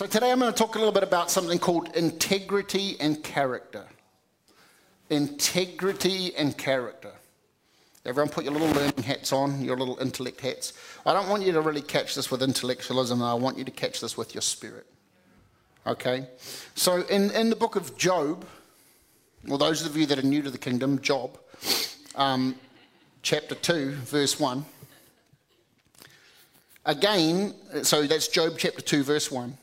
So today I'm going to talk a little bit about something called integrity and character. Integrity and character. Everyone put your little learning hats on, your little intellect hats. I don't want you to really catch this with intellectualism, I want you to catch this with your spirit. Okay? So in, in the book of Job, well, those of you that are new to the kingdom, Job, um, chapter 2, verse 1. Again, so that's Job chapter 2, verse 1.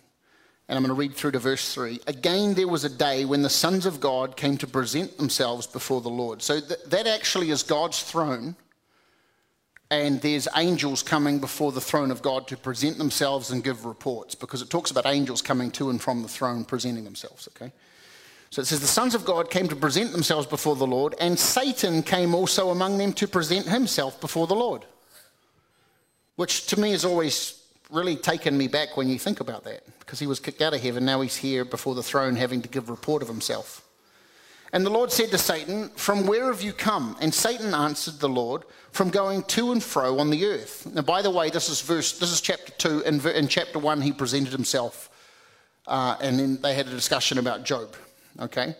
And I'm going to read through to verse 3. Again, there was a day when the sons of God came to present themselves before the Lord. So th- that actually is God's throne. And there's angels coming before the throne of God to present themselves and give reports because it talks about angels coming to and from the throne presenting themselves, okay? So it says, The sons of God came to present themselves before the Lord, and Satan came also among them to present himself before the Lord. Which to me is always really taken me back when you think about that, because he was kicked out of heaven. Now he's here before the throne having to give report of himself. And the Lord said to Satan, From where have you come? And Satan answered the Lord, From going to and fro on the earth. Now, by the way, this is verse, this is chapter 2. In, in chapter 1, he presented himself, uh, and then they had a discussion about Job. Okay?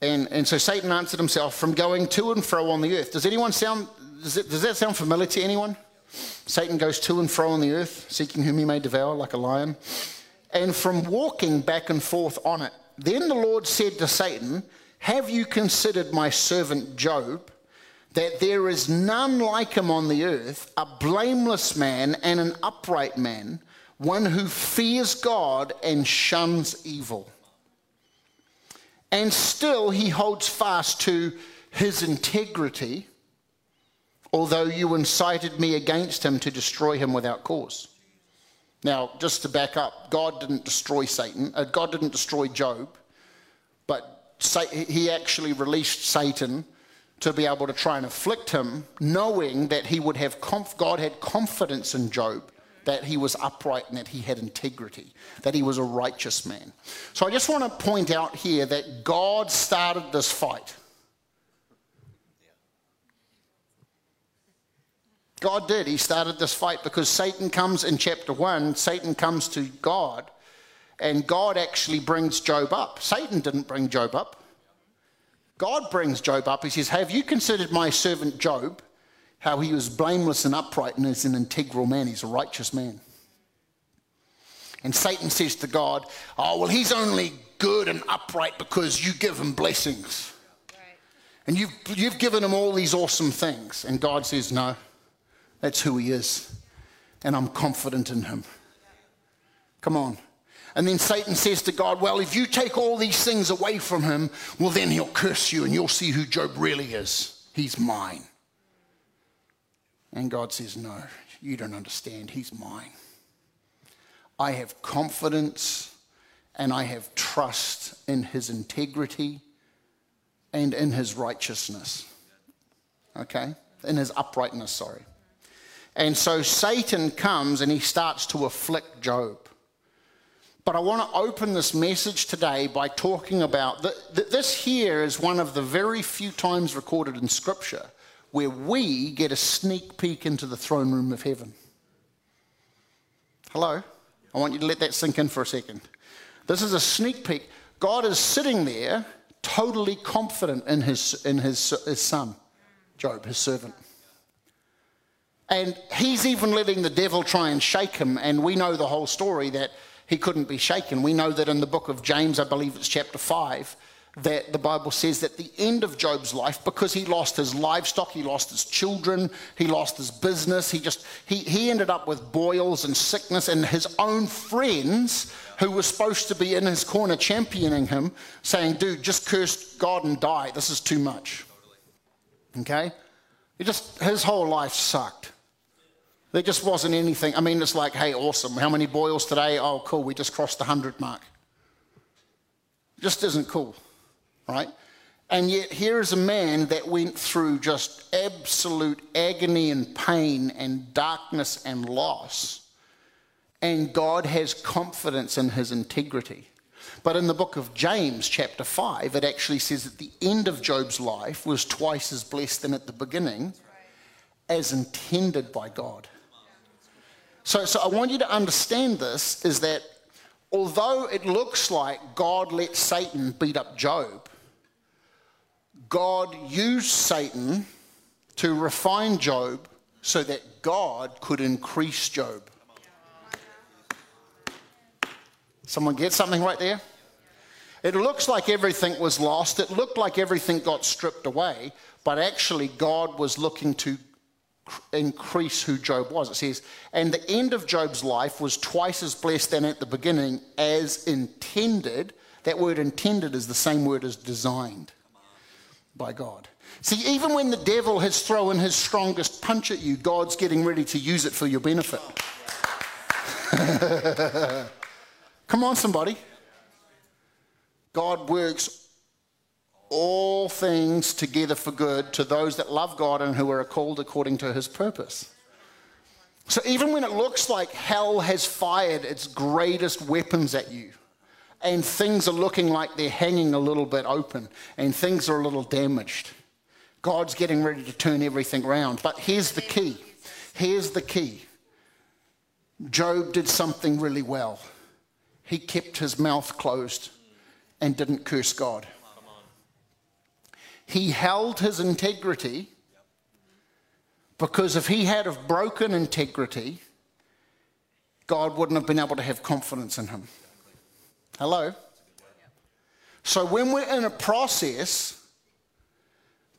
And, and so Satan answered himself, From going to and fro on the earth. Does anyone sound, does, it, does that sound familiar to anyone? Satan goes to and fro on the earth, seeking whom he may devour like a lion, and from walking back and forth on it. Then the Lord said to Satan, Have you considered my servant Job, that there is none like him on the earth, a blameless man and an upright man, one who fears God and shuns evil? And still he holds fast to his integrity although you incited me against him to destroy him without cause. Now, just to back up, God didn't destroy Satan, uh, God didn't destroy Job, but he actually released Satan to be able to try and afflict him, knowing that he would have conf- God had confidence in Job that he was upright and that he had integrity, that he was a righteous man. So I just want to point out here that God started this fight. God did. He started this fight because Satan comes in chapter 1, Satan comes to God, and God actually brings Job up. Satan didn't bring Job up. God brings Job up. He says, Have you considered my servant Job, how he was blameless and upright and is an integral man? He's a righteous man. And Satan says to God, Oh, well, he's only good and upright because you give him blessings. And you've, you've given him all these awesome things. And God says, No. That's who he is. And I'm confident in him. Come on. And then Satan says to God, Well, if you take all these things away from him, well, then he'll curse you and you'll see who Job really is. He's mine. And God says, No, you don't understand. He's mine. I have confidence and I have trust in his integrity and in his righteousness. Okay? In his uprightness, sorry. And so Satan comes and he starts to afflict Job. But I want to open this message today by talking about that this here is one of the very few times recorded in Scripture where we get a sneak peek into the throne room of heaven. Hello? I want you to let that sink in for a second. This is a sneak peek. God is sitting there totally confident in his, in his, his son, Job, his servant. And he's even letting the devil try and shake him. And we know the whole story that he couldn't be shaken. We know that in the book of James, I believe it's chapter 5, that the Bible says that the end of Job's life, because he lost his livestock, he lost his children, he lost his business, he just he, he ended up with boils and sickness, and his own friends who were supposed to be in his corner championing him, saying, dude, just curse God and die. This is too much. Okay? He just his whole life sucked. There just wasn't anything. I mean, it's like, hey, awesome. How many boils today? Oh, cool. We just crossed the 100 mark. Just isn't cool, right? And yet, here is a man that went through just absolute agony and pain and darkness and loss. And God has confidence in his integrity. But in the book of James, chapter 5, it actually says that the end of Job's life was twice as blessed than at the beginning, as intended by God. So, so I want you to understand this is that although it looks like God let Satan beat up Job, God used Satan to refine Job so that God could increase Job. Someone get something right there? It looks like everything was lost. It looked like everything got stripped away, but actually, God was looking to increase who Job was. It says, and the end of Job's life was twice as blessed than at the beginning as intended. That word intended is the same word as designed by God. See, even when the devil has thrown his strongest punch at you, God's getting ready to use it for your benefit. Come on, somebody. God works all things together for good to those that love God and who are called according to his purpose. So even when it looks like hell has fired its greatest weapons at you, and things are looking like they're hanging a little bit open, and things are a little damaged, God's getting ready to turn everything around. But here's the key. Here's the key. Job did something really well. He kept his mouth closed and didn't curse God. He held his integrity because if he had have broken integrity, God wouldn't have been able to have confidence in him. Hello? So when we're in a process,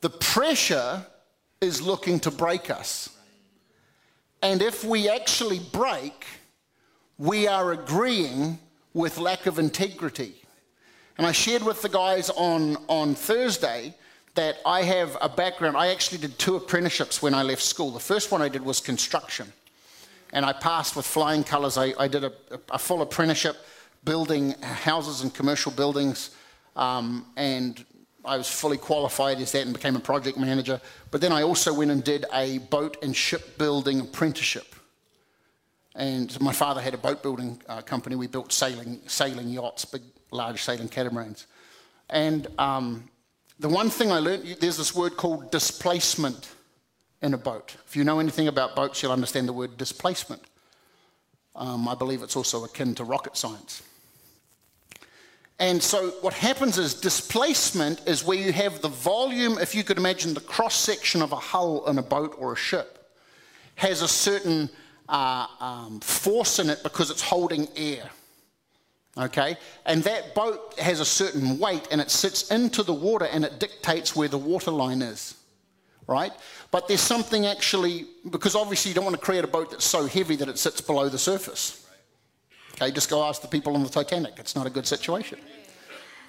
the pressure is looking to break us. And if we actually break, we are agreeing with lack of integrity. And I shared with the guys on, on Thursday that I have a background. I actually did two apprenticeships when I left school. The first one I did was construction, and I passed with flying colours. I, I did a, a, full apprenticeship building houses and commercial buildings, um, and I was fully qualified as that and became a project manager. But then I also went and did a boat and shipbuilding apprenticeship. And my father had a boat building uh, company. We built sailing, sailing yachts, big, large sailing catamarans. And um, the one thing I learned, there's this word called displacement in a boat. If you know anything about boats, you'll understand the word displacement. Um, I believe it's also akin to rocket science. And so what happens is displacement is where you have the volume, if you could imagine the cross section of a hull in a boat or a ship, has a certain uh, um, force in it because it's holding air okay? And that boat has a certain weight and it sits into the water and it dictates where the water line is, right? But there's something actually, because obviously you don't want to create a boat that's so heavy that it sits below the surface. Okay, just go ask the people on the Titanic. It's not a good situation.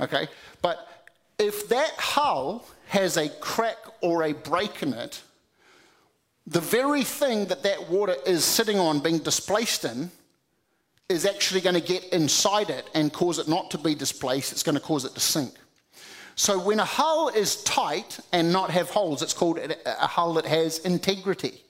Okay, but if that hull has a crack or a break in it, the very thing that that water is sitting on being displaced in is actually going to get inside it and cause it not to be displaced, it's going to cause it to sink. So when a hull is tight and not have holes, it's called a hull that has integrity.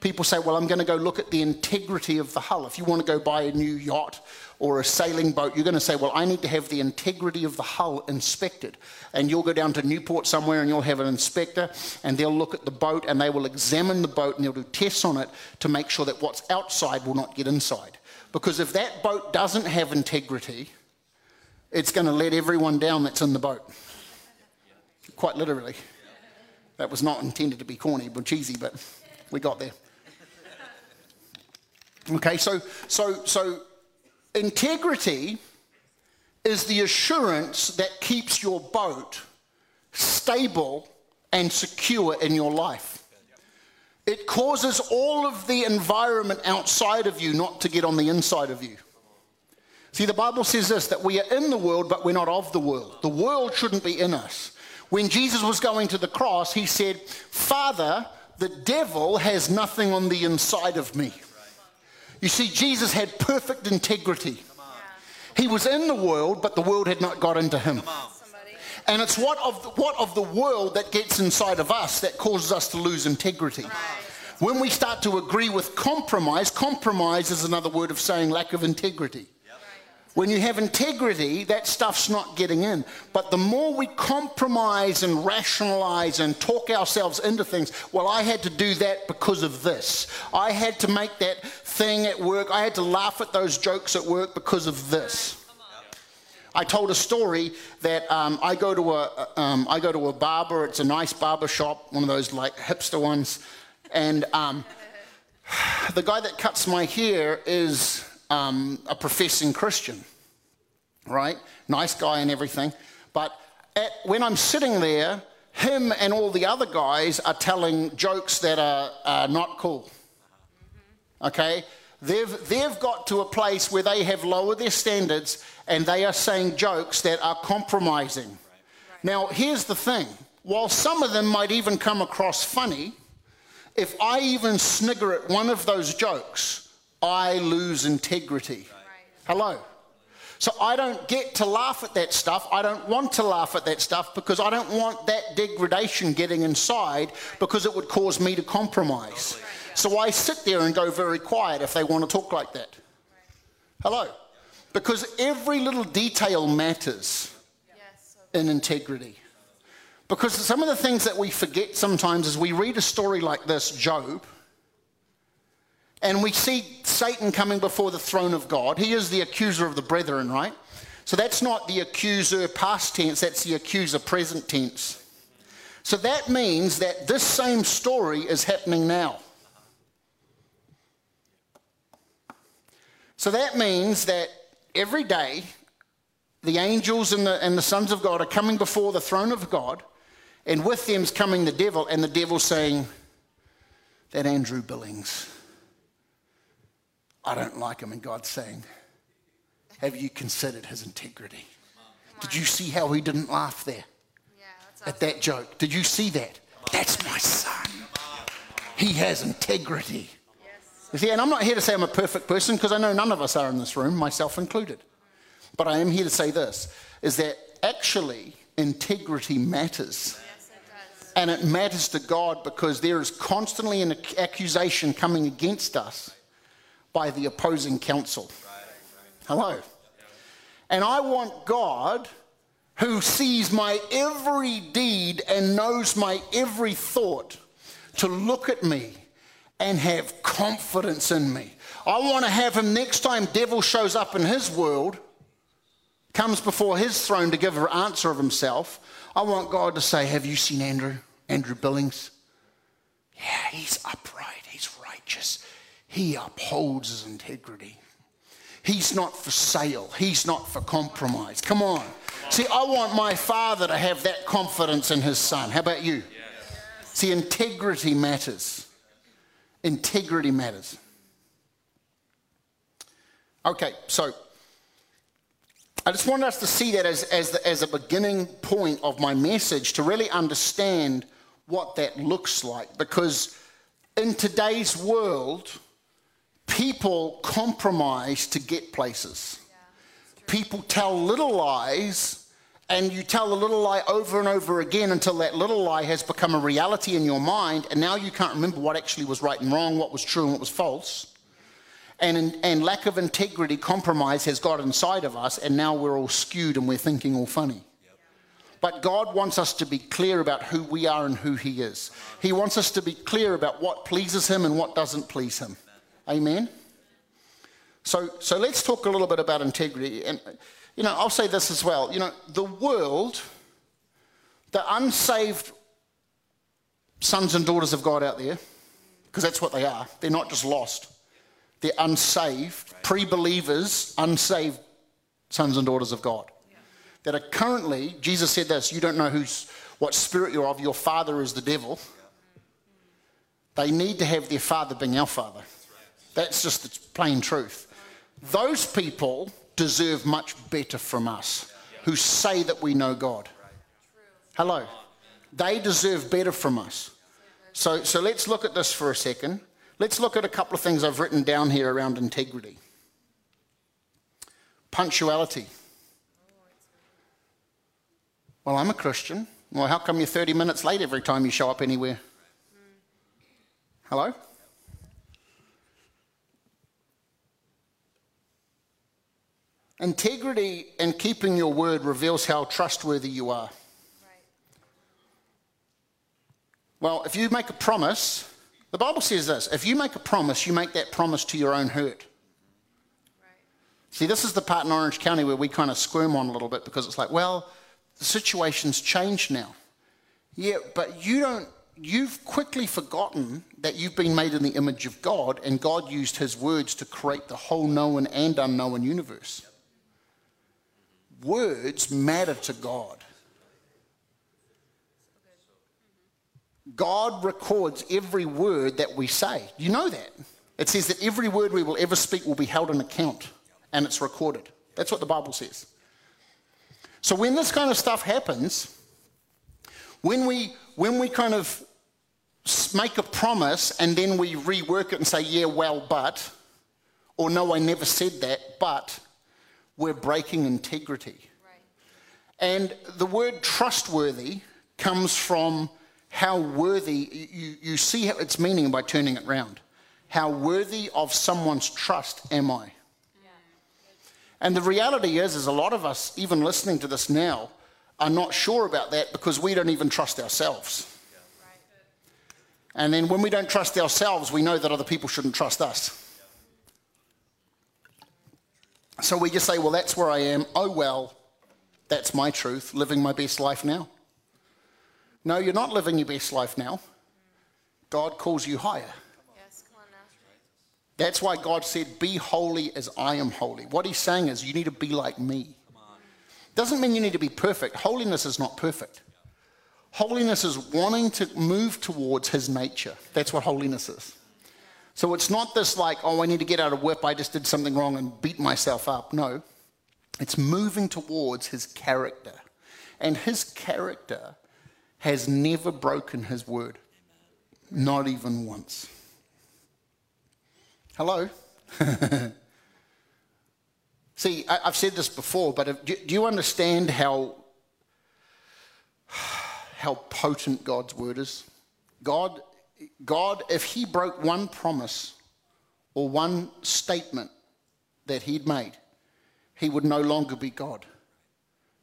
People say, well, I'm going to go look at the integrity of the hull. If you want to go buy a new yacht or a sailing boat, you're going to say, well, I need to have the integrity of the hull inspected. And you'll go down to Newport somewhere and you'll have an inspector and they'll look at the boat and they will examine the boat and they'll do tests on it to make sure that what's outside will not get inside. Because if that boat doesn't have integrity, it's going to let everyone down that's in the boat. Quite literally. That was not intended to be corny but cheesy, but we got there. Okay, so so so integrity is the assurance that keeps your boat stable and secure in your life. It causes all of the environment outside of you not to get on the inside of you. See, the Bible says this that we are in the world, but we're not of the world. The world shouldn't be in us. When Jesus was going to the cross, he said, Father, the devil has nothing on the inside of me. You see, Jesus had perfect integrity. He was in the world, but the world had not got into him. And it's what of, the, what of the world that gets inside of us that causes us to lose integrity. Right. When we start to agree with compromise, compromise is another word of saying lack of integrity. Yep. When you have integrity, that stuff's not getting in. But the more we compromise and rationalize and talk ourselves into things, well, I had to do that because of this. I had to make that thing at work. I had to laugh at those jokes at work because of this. I told a story that um, I go to a um, I go to a barber. It's a nice barber shop, one of those like hipster ones, and um, the guy that cuts my hair is um, a professing Christian, right? Nice guy and everything. But at, when I'm sitting there, him and all the other guys are telling jokes that are, are not cool. Okay? They've, they've got to a place where they have lowered their standards and they are saying jokes that are compromising. Now, here's the thing while some of them might even come across funny, if I even snigger at one of those jokes, I lose integrity. Hello. So I don't get to laugh at that stuff. I don't want to laugh at that stuff because I don't want that degradation getting inside because it would cause me to compromise. So I sit there and go very quiet if they want to talk like that. Hello. Because every little detail matters in integrity. Because some of the things that we forget sometimes is we read a story like this, Job and we see Satan coming before the throne of God. He is the accuser of the brethren, right? So that's not the accuser past tense, that's the accuser present tense. So that means that this same story is happening now. So that means that every day the angels and the, and the sons of God are coming before the throne of God, and with them's coming the devil, and the devil saying, That Andrew Billings I don't like him. And God's saying, Have you considered his integrity? Did you see how he didn't laugh there at that joke? Did you see that? That's my son. He has integrity. You see, and I'm not here to say I'm a perfect person because I know none of us are in this room, myself included. But I am here to say this is that actually integrity matters. and it matters to God because there is constantly an accusation coming against us by the opposing counsel. Hello. And I want God, who sees my every deed and knows my every thought, to look at me and have confidence in me. I want to have him next time devil shows up in his world, comes before his throne to give an answer of himself. I want God to say, Have you seen Andrew? Andrew Billings? Yeah, he's upright, he's righteous, he upholds his integrity. He's not for sale. He's not for compromise. Come on. See, I want my father to have that confidence in his son. How about you? See, integrity matters. Integrity matters. Okay, so I just wanted us to see that as, as, the, as a beginning point of my message to really understand what that looks like. Because in today's world, people compromise to get places. people tell little lies, and you tell a little lie over and over again until that little lie has become a reality in your mind, and now you can't remember what actually was right and wrong, what was true and what was false. And, and lack of integrity, compromise has got inside of us, and now we're all skewed and we're thinking all funny. But God wants us to be clear about who we are and who He is. He wants us to be clear about what pleases Him and what doesn't please Him. Amen? So, so let's talk a little bit about integrity. And, you know, I'll say this as well. You know, the world, the unsaved sons and daughters of God out there, because that's what they are, they're not just lost, they're unsaved, pre believers, unsaved sons and daughters of God. That are currently, Jesus said this, you don't know who's, what spirit you're of, your father is the devil. They need to have their father being our father. That's just the plain truth. Those people deserve much better from us who say that we know God. Hello. They deserve better from us. So, so let's look at this for a second. Let's look at a couple of things I've written down here around integrity. Punctuality. Well, I'm a Christian. Well, how come you're 30 minutes late every time you show up anywhere? Hello? Integrity and keeping your word reveals how trustworthy you are. Well, if you make a promise, the Bible says this if you make a promise, you make that promise to your own hurt. See, this is the part in Orange County where we kind of squirm on a little bit because it's like, well, the situation's changed now. Yeah, but you don't, you've quickly forgotten that you've been made in the image of God and God used his words to create the whole known and unknown universe. Words matter to God. God records every word that we say. You know that. It says that every word we will ever speak will be held in account and it's recorded. That's what the Bible says. So when this kind of stuff happens, when we when we kind of make a promise and then we rework it and say, yeah, well, but, or no, I never said that, but we're breaking integrity. Right. And the word trustworthy comes from how worthy, you, you see its meaning by turning it round. How worthy of someone's trust am I? And the reality is, is a lot of us, even listening to this now, are not sure about that because we don't even trust ourselves. And then when we don't trust ourselves, we know that other people shouldn't trust us. So we just say, well, that's where I am. Oh, well, that's my truth, living my best life now. No, you're not living your best life now. God calls you higher. That's why God said, Be holy as I am holy. What he's saying is, you need to be like me. Doesn't mean you need to be perfect. Holiness is not perfect. Holiness is wanting to move towards his nature. That's what holiness is. So it's not this like, oh, I need to get out of whip, I just did something wrong and beat myself up. No, it's moving towards his character. And his character has never broken his word, not even once. Hello? See, I, have said this before, but if, do, do you understand how, how potent God's word is? God, God, if He broke one promise or one statement that He'd made, He would no longer be God,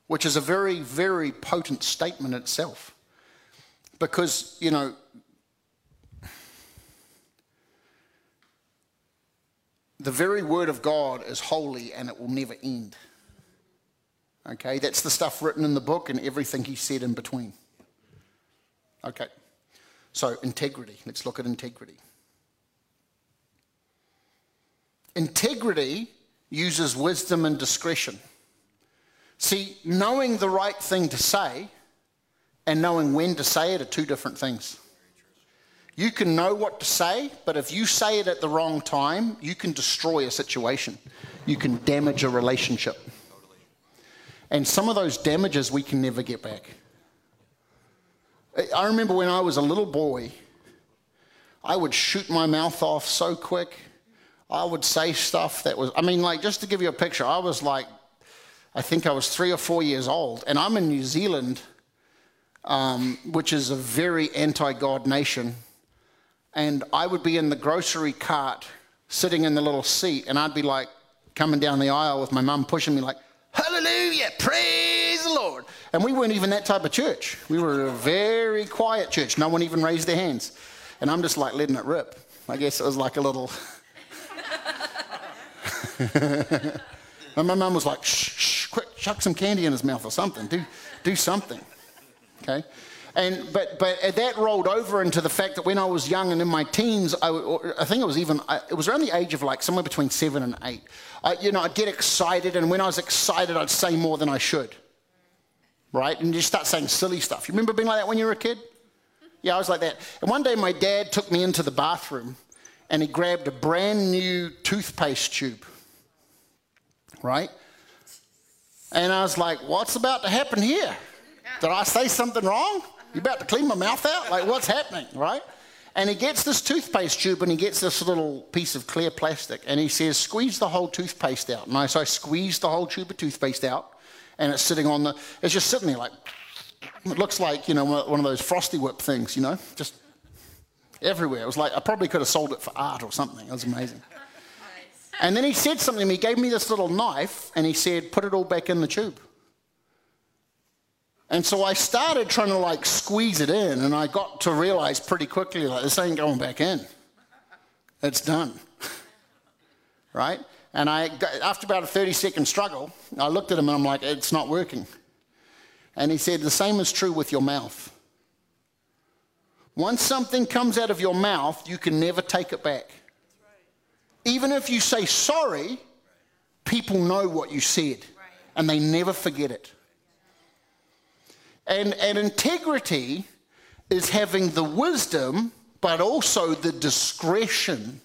which is a very, very potent statement itself. Because, you know, the very word of God is holy and it will never end. Okay, that's the stuff written in the book and everything he said in between. Okay, so integrity. Let's look at integrity. Integrity uses wisdom and discretion. See, knowing the right thing to say and knowing when to say it are two different things. You can know what to say, but if you say it at the wrong time, you can destroy a situation. You can damage a relationship. And some of those damages we can never get back. I remember when I was a little boy, I would shoot my mouth off so quick. I would say stuff that was, I mean, like, just to give you a picture, I was like, I think I was three or four years old, and I'm in New Zealand, um, which is a very anti God nation and I would be in the grocery cart sitting in the little seat, and I'd be like coming down the aisle with my mum pushing me, like, Hallelujah, praise the Lord. And we weren't even that type of church. We were a very quiet church. No one even raised their hands. And I'm just like letting it rip. I guess it was like a little. and my mum was like, shh, shh, quick, chuck some candy in his mouth or something. Do, do something. Okay? And, but, but that rolled over into the fact that when I was young and in my teens, I, I think it was even, it was around the age of like somewhere between seven and eight. I, you know, I'd get excited, and when I was excited, I'd say more than I should. Right? And you start saying silly stuff. You remember being like that when you were a kid? Yeah, I was like that. And one day my dad took me into the bathroom and he grabbed a brand new toothpaste tube. Right? And I was like, what's about to happen here? Did I say something wrong? You about to clean my mouth out? Like, what's happening, right? And he gets this toothpaste tube and he gets this little piece of clear plastic and he says, squeeze the whole toothpaste out. And I, so I squeeze the whole tube of toothpaste out and it's sitting on the, it's just sitting there like, it looks like, you know, one of those frosty whip things, you know, just everywhere. It was like, I probably could have sold it for art or something. It was amazing. And then he said something to me. He gave me this little knife and he said, Put it all back in the tube. And so I started trying to like squeeze it in, and I got to realize pretty quickly like this ain't going back in. It's done. right? And I, after about a 30 second struggle, I looked at him and I'm like, it's not working. And he said, the same is true with your mouth. Once something comes out of your mouth, you can never take it back. Even if you say sorry, people know what you said and they never forget it. And, and integrity is having the wisdom, but also the discretion.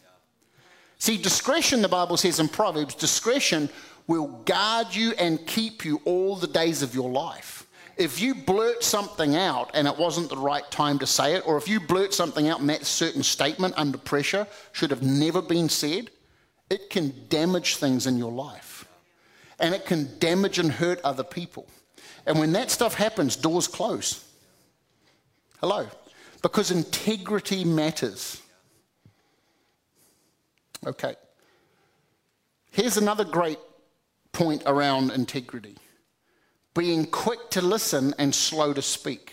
See, discretion, the Bible says in Proverbs, discretion will guard you and keep you all the days of your life. If you blurt something out and it wasn't the right time to say it, or if you blurt something out and that certain statement under pressure should have never been said, it can damage things in your life. And it can damage and hurt other people. And when that stuff happens, doors close. Hello? Because integrity matters. Okay. Here's another great point around integrity being quick to listen and slow to speak.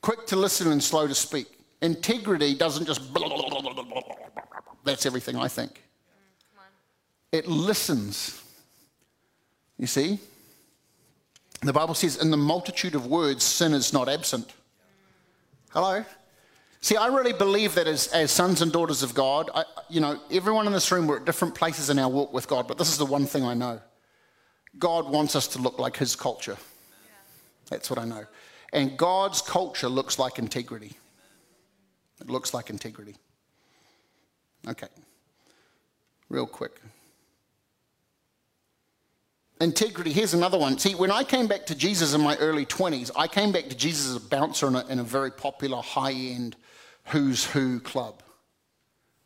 Quick to listen and slow to speak. Integrity doesn't just blah, blah, blah, that's everything I think. It listens. You see? The Bible says, in the multitude of words, sin is not absent. Hello? See, I really believe that as, as sons and daughters of God, I, you know, everyone in this room, we're at different places in our walk with God, but this is the one thing I know God wants us to look like His culture. That's what I know. And God's culture looks like integrity. It looks like integrity. Okay. Real quick. Integrity, here's another one. See, when I came back to Jesus in my early 20s, I came back to Jesus as a bouncer in a, in a very popular high end who's who club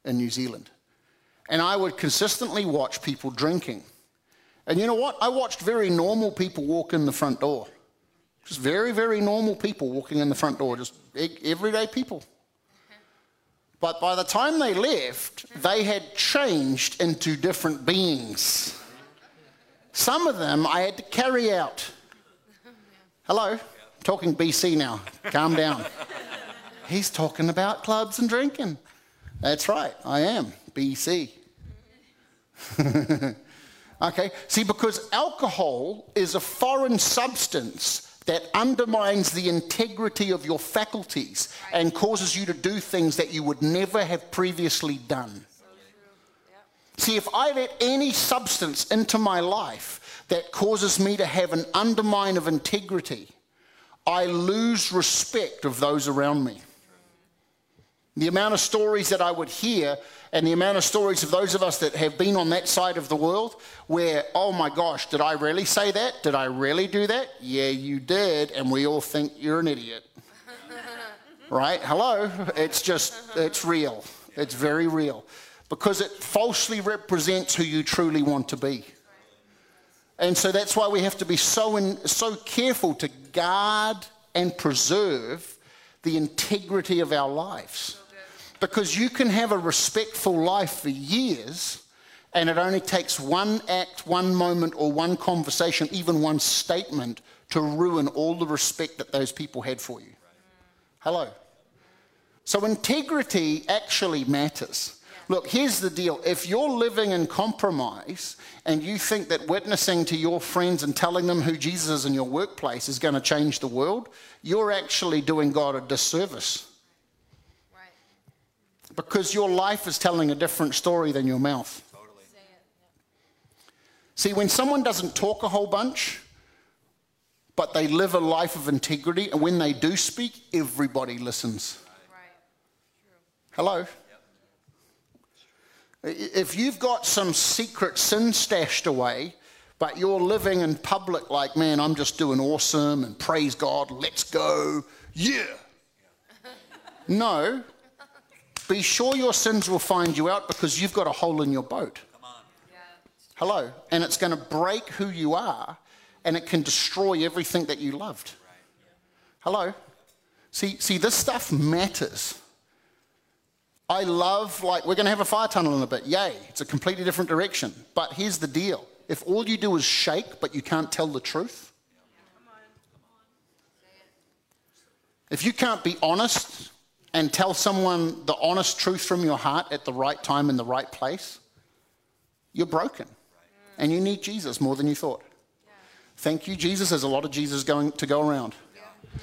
in New Zealand. And I would consistently watch people drinking. And you know what? I watched very normal people walk in the front door. Just very, very normal people walking in the front door, just everyday people. But by the time they left, they had changed into different beings. Some of them I had to carry out. Hello? Talking BC now. Calm down. He's talking about clubs and drinking. That's right, I am. BC. okay? See, because alcohol is a foreign substance that undermines the integrity of your faculties and causes you to do things that you would never have previously done. See, if I let any substance into my life that causes me to have an undermine of integrity, I lose respect of those around me. The amount of stories that I would hear, and the amount of stories of those of us that have been on that side of the world where, oh my gosh, did I really say that? Did I really do that? Yeah, you did, and we all think you're an idiot. right? Hello? It's just, it's real. It's very real because it falsely represents who you truly want to be. And so that's why we have to be so, in, so careful to guard and preserve the integrity of our lives. Because you can have a respectful life for years, and it only takes one act, one moment, or one conversation, even one statement, to ruin all the respect that those people had for you. Hello. So integrity actually matters. Look, here's the deal. If you're living in compromise and you think that witnessing to your friends and telling them who Jesus is in your workplace is going to change the world, you're actually doing God a disservice. Because your life is telling a different story than your mouth. Totally. See, when someone doesn't talk a whole bunch, but they live a life of integrity, and when they do speak, everybody listens. Right. Hello? If you've got some secret sin stashed away, but you're living in public like, man, I'm just doing awesome and praise God, let's go, yeah. no. Be sure your sins will find you out because you've got a hole in your boat. Hello. And it's going to break who you are and it can destroy everything that you loved. Hello. See, see, this stuff matters. I love, like, we're going to have a fire tunnel in a bit. Yay. It's a completely different direction. But here's the deal if all you do is shake, but you can't tell the truth, if you can't be honest and tell someone the honest truth from your heart at the right time in the right place, you're broken. And you need Jesus more than you thought. Thank you, Jesus. There's a lot of Jesus going to go around.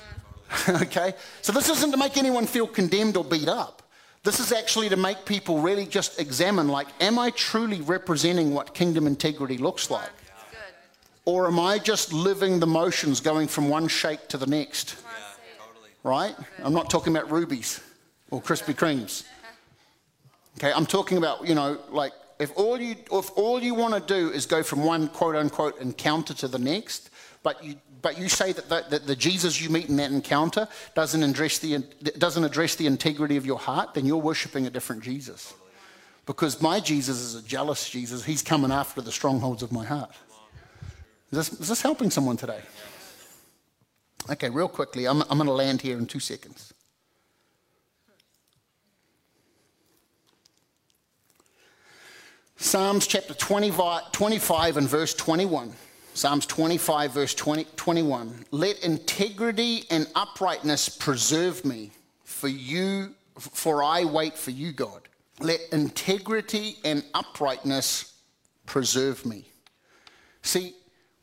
okay? So this isn't to make anyone feel condemned or beat up. This is actually to make people really just examine like, am I truly representing what kingdom integrity looks like? Or am I just living the motions going from one shake to the next? Right? I'm not talking about rubies or Krispy Kremes. Okay, I'm talking about, you know, like if all you if all you want to do is go from one quote unquote encounter to the next, but you but you say that the, that the Jesus you meet in that encounter doesn't address, the, doesn't address the integrity of your heart, then you're worshiping a different Jesus. Because my Jesus is a jealous Jesus. He's coming after the strongholds of my heart. Is this, is this helping someone today? Okay, real quickly, I'm, I'm going to land here in two seconds. Psalms chapter 25, 25 and verse 21. Psalms 25, verse 20, 21. Let integrity and uprightness preserve me, for you, for I wait for you, God. Let integrity and uprightness preserve me. See,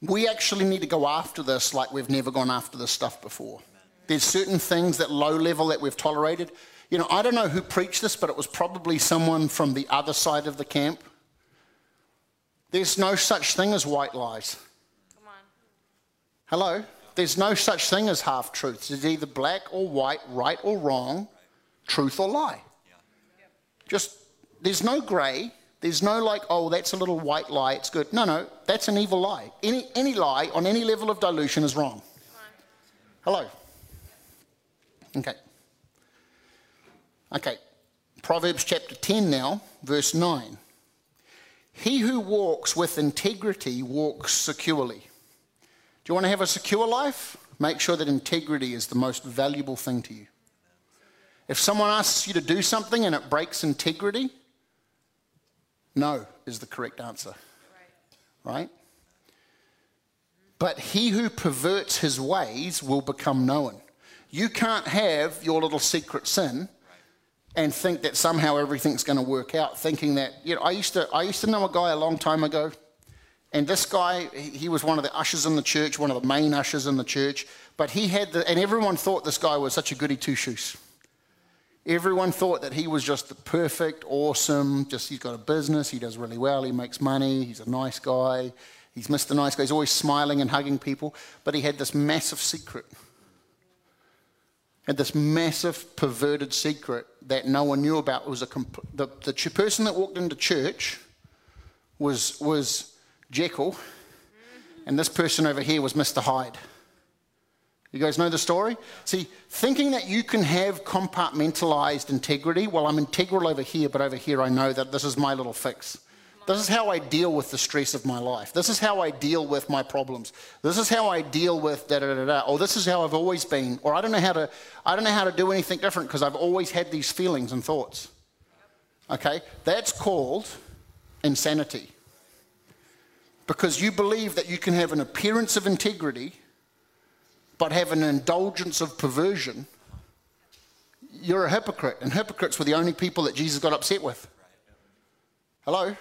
we actually need to go after this like we've never gone after this stuff before. There's certain things that low level that we've tolerated. You know, I don't know who preached this, but it was probably someone from the other side of the camp. There's no such thing as white lies. Come on. Hello? There's no such thing as half truths. It's either black or white, right or wrong, truth or lie. Just, there's no grey. There's no like, oh, that's a little white lie, it's good. No, no, that's an evil lie. Any, any lie on any level of dilution is wrong. Hello? Okay. Okay. Proverbs chapter 10 now, verse 9. He who walks with integrity walks securely. Do you want to have a secure life? Make sure that integrity is the most valuable thing to you. If someone asks you to do something and it breaks integrity, no is the correct answer. Right? But he who perverts his ways will become known. You can't have your little secret sin and think that somehow everything's going to work out, thinking that, you know, I used to, I used to know a guy a long time ago and this guy, he was one of the ushers in the church, one of the main ushers in the church. But he had the, and everyone thought this guy was such a goody two shoes. Everyone thought that he was just the perfect, awesome, just he's got a business, he does really well, he makes money, he's a nice guy, he's Mr. Nice Guy, he's always smiling and hugging people. But he had this massive secret. Had this massive perverted secret that no one knew about. It was a comp- the, the person that walked into church was, was Jekyll, and this person over here was Mr. Hyde. You guys know the story? See, thinking that you can have compartmentalized integrity, well, I'm integral over here, but over here I know that this is my little fix. This is how I deal with the stress of my life. This is how I deal with my problems. This is how I deal with da da da da. Or this is how I've always been. Or I don't know how to, I don't know how to do anything different because I've always had these feelings and thoughts. Okay? That's called insanity because you believe that you can have an appearance of integrity but have an indulgence of perversion, you're a hypocrite. And hypocrites were the only people that Jesus got upset with. Hello?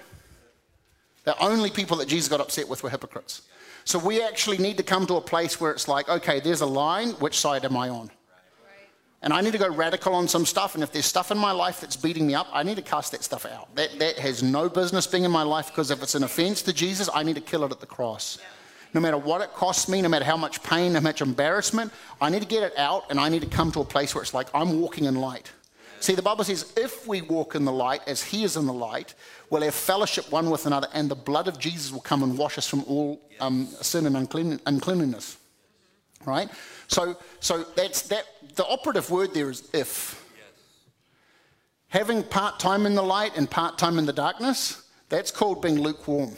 The only people that Jesus got upset with were hypocrites. So we actually need to come to a place where it's like, okay, there's a line, which side am I on? and I need to go radical on some stuff. And if there's stuff in my life that's beating me up, I need to cast that stuff out. That, that has no business being in my life because if it's an offense to Jesus, I need to kill it at the cross. No matter what it costs me, no matter how much pain, how much embarrassment, I need to get it out and I need to come to a place where it's like I'm walking in light. See, the Bible says, if we walk in the light as He is in the light, we'll have fellowship one with another, and the blood of Jesus will come and wash us from all um, sin and unclean, uncleanliness. Right? So, so that's that. The operative word there is if. Yes. Having part time in the light and part time in the darkness, that's called being lukewarm.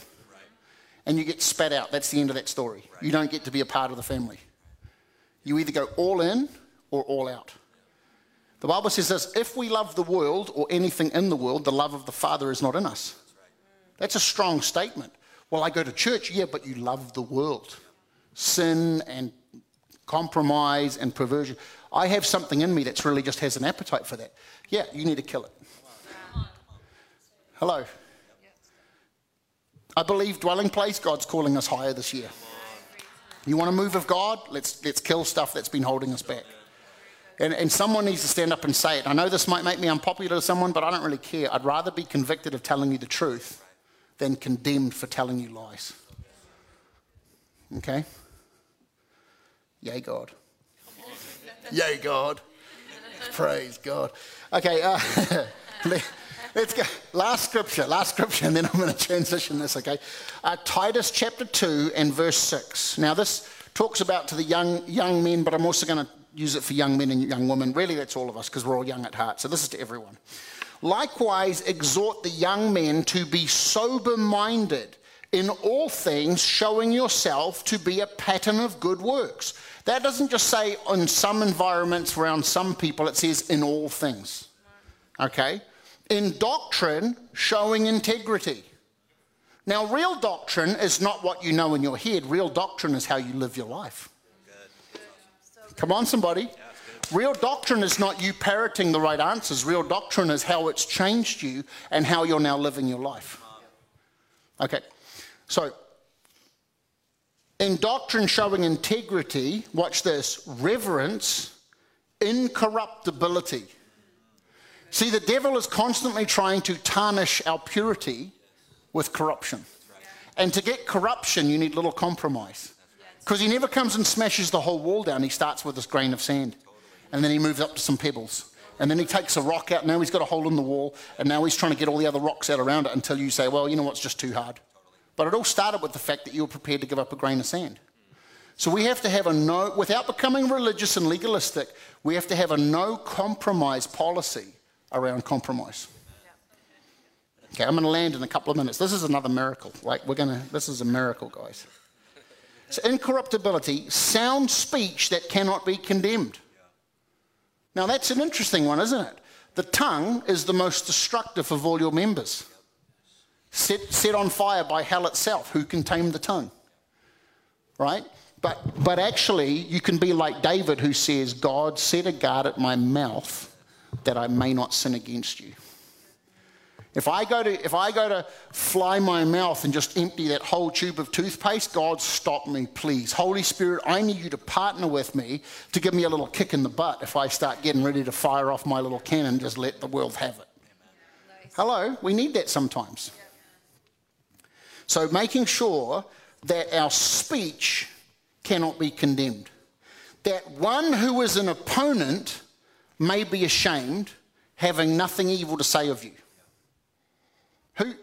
And you get spat out. That's the end of that story. Right. You don't get to be a part of the family. You either go all in or all out. The Bible says this if we love the world or anything in the world, the love of the Father is not in us. That's a strong statement. Well, I go to church, yeah, but you love the world. Sin and compromise and perversion. I have something in me that's really just has an appetite for that. Yeah, you need to kill it. Hello. I believe dwelling place, God's calling us higher this year. You want a move of God? Let's, let's kill stuff that's been holding us back. And, and someone needs to stand up and say it. I know this might make me unpopular to someone, but I don't really care. I'd rather be convicted of telling you the truth than condemned for telling you lies. Okay? Yay, God. Yay, God. Praise God. Okay, uh, let's go. Last scripture, last scripture, and then I'm going to transition this, okay? Uh, Titus chapter 2 and verse 6. Now, this talks about to the young, young men, but I'm also going to use it for young men and young women. Really, that's all of us because we're all young at heart. So, this is to everyone. Likewise, exhort the young men to be sober minded in all things, showing yourself to be a pattern of good works. That doesn't just say in some environments around some people, it says in all things. Okay? In doctrine, showing integrity. Now, real doctrine is not what you know in your head, real doctrine is how you live your life. Come on, somebody. Real doctrine is not you parroting the right answers. Real doctrine is how it's changed you and how you're now living your life. Okay, so in doctrine showing integrity, watch this reverence, incorruptibility. See, the devil is constantly trying to tarnish our purity with corruption. And to get corruption, you need little compromise. Because he never comes and smashes the whole wall down. He starts with this grain of sand. And then he moves up to some pebbles. And then he takes a rock out. Now he's got a hole in the wall. And now he's trying to get all the other rocks out around it until you say, well, you know what's just too hard. But it all started with the fact that you were prepared to give up a grain of sand. So we have to have a no, without becoming religious and legalistic, we have to have a no compromise policy around compromise. Okay, I'm going to land in a couple of minutes. This is another miracle. Like, we're going to, this is a miracle, guys. So, incorruptibility, sound speech that cannot be condemned. Now, that's an interesting one, isn't it? The tongue is the most destructive of all your members. Set, set on fire by hell itself. Who can tame the tongue? Right? But, but actually, you can be like David who says, God, set a guard at my mouth that I may not sin against you. If I go to if I go to fly my mouth and just empty that whole tube of toothpaste, God stop me, please. Holy Spirit, I need you to partner with me to give me a little kick in the butt if I start getting ready to fire off my little cannon, just let the world have it. Hello, we need that sometimes. So making sure that our speech cannot be condemned. That one who is an opponent may be ashamed, having nothing evil to say of you. Who,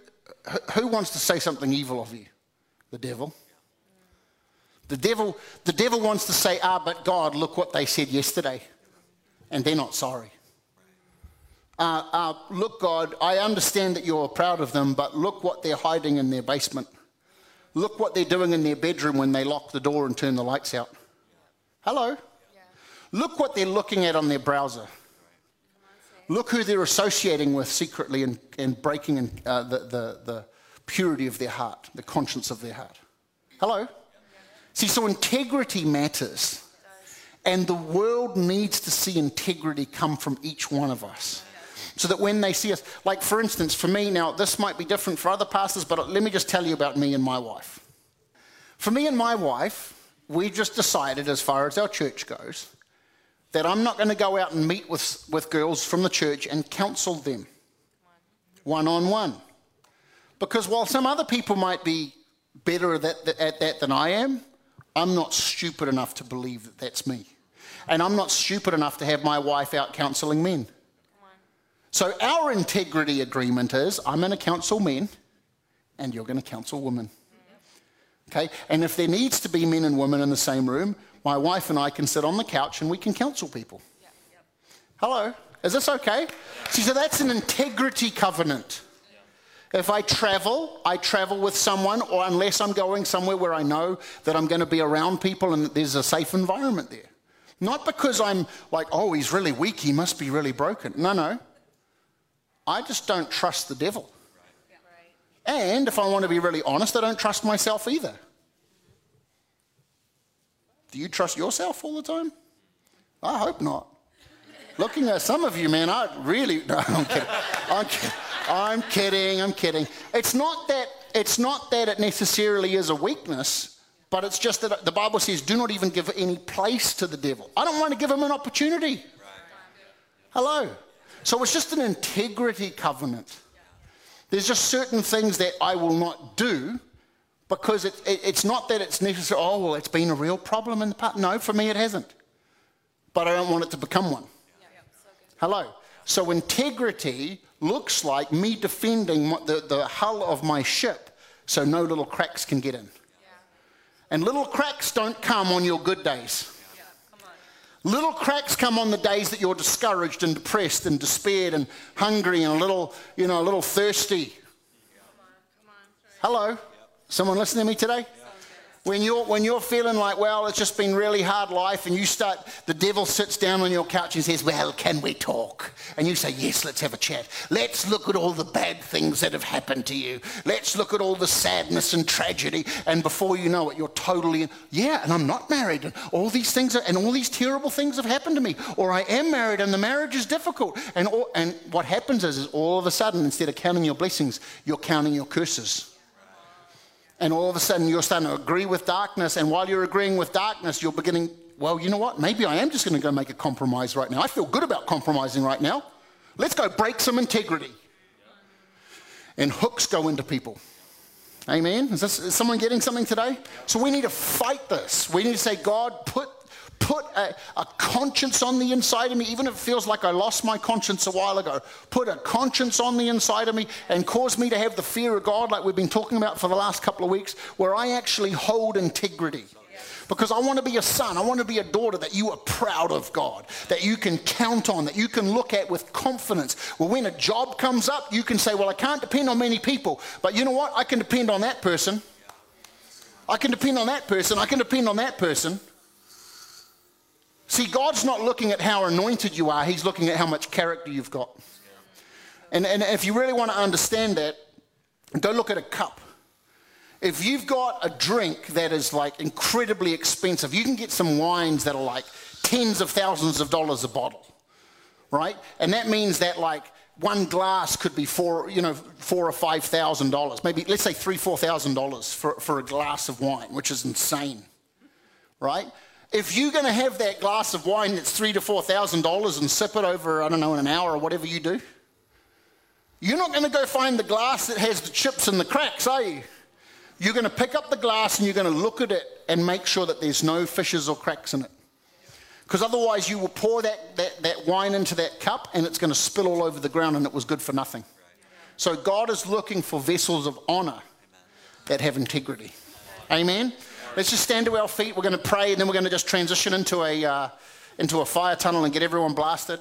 who wants to say something evil of you? The devil. The devil, the devil wants to say, ah, but God, look what they said yesterday. And they're not sorry. Uh, uh, look, God, I understand that you're proud of them, but look what they're hiding in their basement. Look what they're doing in their bedroom when they lock the door and turn the lights out. Hello? Look what they're looking at on their browser. Look who they're associating with secretly and, and breaking in, uh, the, the, the purity of their heart, the conscience of their heart. Hello? See, so integrity matters. And the world needs to see integrity come from each one of us. So that when they see us, like for instance, for me now, this might be different for other pastors, but let me just tell you about me and my wife. For me and my wife, we just decided, as far as our church goes, that I'm not going to go out and meet with, with girls from the church and counsel them one on one. Because while some other people might be better at that, at that than I am, I'm not stupid enough to believe that that's me. And I'm not stupid enough to have my wife out counseling men. So our integrity agreement is I'm going to counsel men and you're going to counsel women. Okay? And if there needs to be men and women in the same room, my wife and I can sit on the couch and we can counsel people. Hello, is this okay? She said that's an integrity covenant. If I travel, I travel with someone, or unless I'm going somewhere where I know that I'm going to be around people and that there's a safe environment there. Not because I'm like, oh, he's really weak, he must be really broken. No, no. I just don't trust the devil. And if I want to be really honest, I don't trust myself either. Do you trust yourself all the time? I hope not. Looking at some of you, man, I really, no, I'm kidding. I'm kidding. I'm kidding. I'm kidding. It's not that, it's not that it necessarily is a weakness, but it's just that the Bible says, do not even give any place to the devil. I don't want to give him an opportunity. Hello. So it's just an integrity covenant. There's just certain things that I will not do because it, it, it's not that it's necessary, oh, well, it's been a real problem in the past. No, for me, it hasn't. But I don't want it to become one. Yeah, yeah, so Hello. So integrity looks like me defending the, the hull of my ship so no little cracks can get in. Yeah. And little cracks don't come on your good days. Little cracks come on the days that you're discouraged and depressed and despaired and hungry and a little, you know, a little thirsty. Hello? Someone listening to me today? When you're, when you're feeling like, well, it's just been really hard life, and you start, the devil sits down on your couch and says, well, can we talk? And you say, yes, let's have a chat. Let's look at all the bad things that have happened to you. Let's look at all the sadness and tragedy. And before you know it, you're totally, yeah, and I'm not married. And all these things, are, and all these terrible things have happened to me. Or I am married and the marriage is difficult. And, all, and what happens is, is all of a sudden, instead of counting your blessings, you're counting your curses and all of a sudden you're starting to agree with darkness. And while you're agreeing with darkness, you're beginning, well, you know what? Maybe I am just going to go make a compromise right now. I feel good about compromising right now. Let's go break some integrity. And hooks go into people. Amen. Is, this, is someone getting something today? So we need to fight this. We need to say, God, put put a, a, conscience on the inside of me, even if it feels like I lost my conscience a while ago. Put a conscience on the inside of me and cause me to have the fear of God, like we've been talking about for the last couple of weeks, where I actually hold integrity. Because I want to be a son, I want to be a daughter that you are proud of, God, that you can count on, that you can look at with confidence. Well, when a job comes up, you can say, Well, I can't depend on many people, but you know what? I can depend on that person. I can depend on that person. I can depend on that person. See, God's not looking at how anointed you are, He's looking at how much character you've got. And, and if you really want to understand that, go look at a cup. If you've got a drink that is like incredibly expensive, you can get some wines that are like tens of thousands of dollars a bottle, right? And that means that like one glass could be four, you know, four or five thousand dollars, maybe let's say three, four thousand dollars for, for a glass of wine, which is insane, right? If you're going to have that glass of wine that's three to four thousand dollars and sip it over, I don't know, in an hour or whatever you do, you're not going to go find the glass that has the chips and the cracks, are you? You're going to pick up the glass and you're going to look at it and make sure that there's no fissures or cracks in it. Because otherwise, you will pour that, that, that wine into that cup and it's going to spill all over the ground and it was good for nothing. So, God is looking for vessels of honor that have integrity. Amen. Let's just stand to our feet. We're going to pray, and then we're going to just transition into a, uh, into a fire tunnel and get everyone blasted,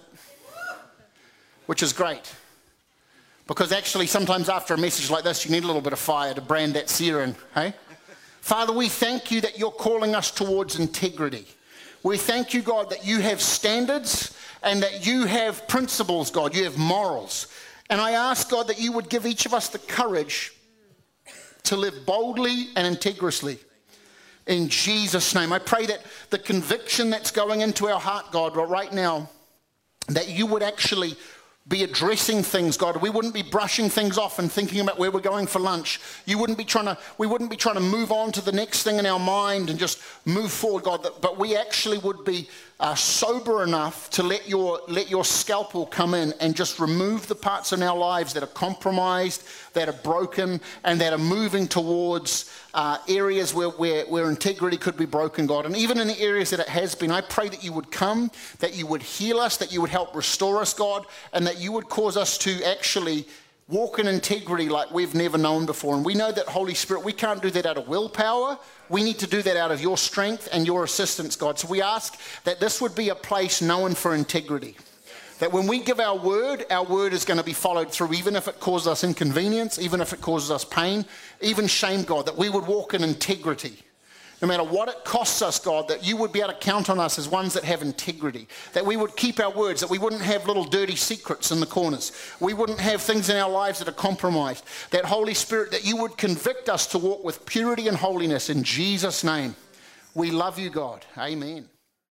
which is great. Because actually, sometimes after a message like this, you need a little bit of fire to brand that sear in, hey? Father, we thank you that you're calling us towards integrity. We thank you, God, that you have standards and that you have principles, God. You have morals. And I ask, God, that you would give each of us the courage to live boldly and integriously in Jesus' name. I pray that the conviction that's going into our heart, God, right now, that you would actually be addressing things, God. We wouldn't be brushing things off and thinking about where we're going for lunch. You wouldn't be trying to, we wouldn't be trying to move on to the next thing in our mind and just move forward, God. But we actually would be uh, sober enough to let your, let your scalpel come in and just remove the parts in our lives that are compromised, that are broken, and that are moving towards uh, areas where, where, where integrity could be broken, God. And even in the areas that it has been, I pray that you would come, that you would heal us, that you would help restore us, God, and that you would cause us to actually walk in integrity like we've never known before. And we know that, Holy Spirit, we can't do that out of willpower. We need to do that out of your strength and your assistance, God. So we ask that this would be a place known for integrity. That when we give our word, our word is going to be followed through, even if it causes us inconvenience, even if it causes us pain, even shame, God, that we would walk in integrity no matter what it costs us, God, that you would be able to count on us as ones that have integrity, that we would keep our words, that we wouldn't have little dirty secrets in the corners, we wouldn't have things in our lives that are compromised. That Holy Spirit, that you would convict us to walk with purity and holiness in Jesus' name. We love you, God. Amen.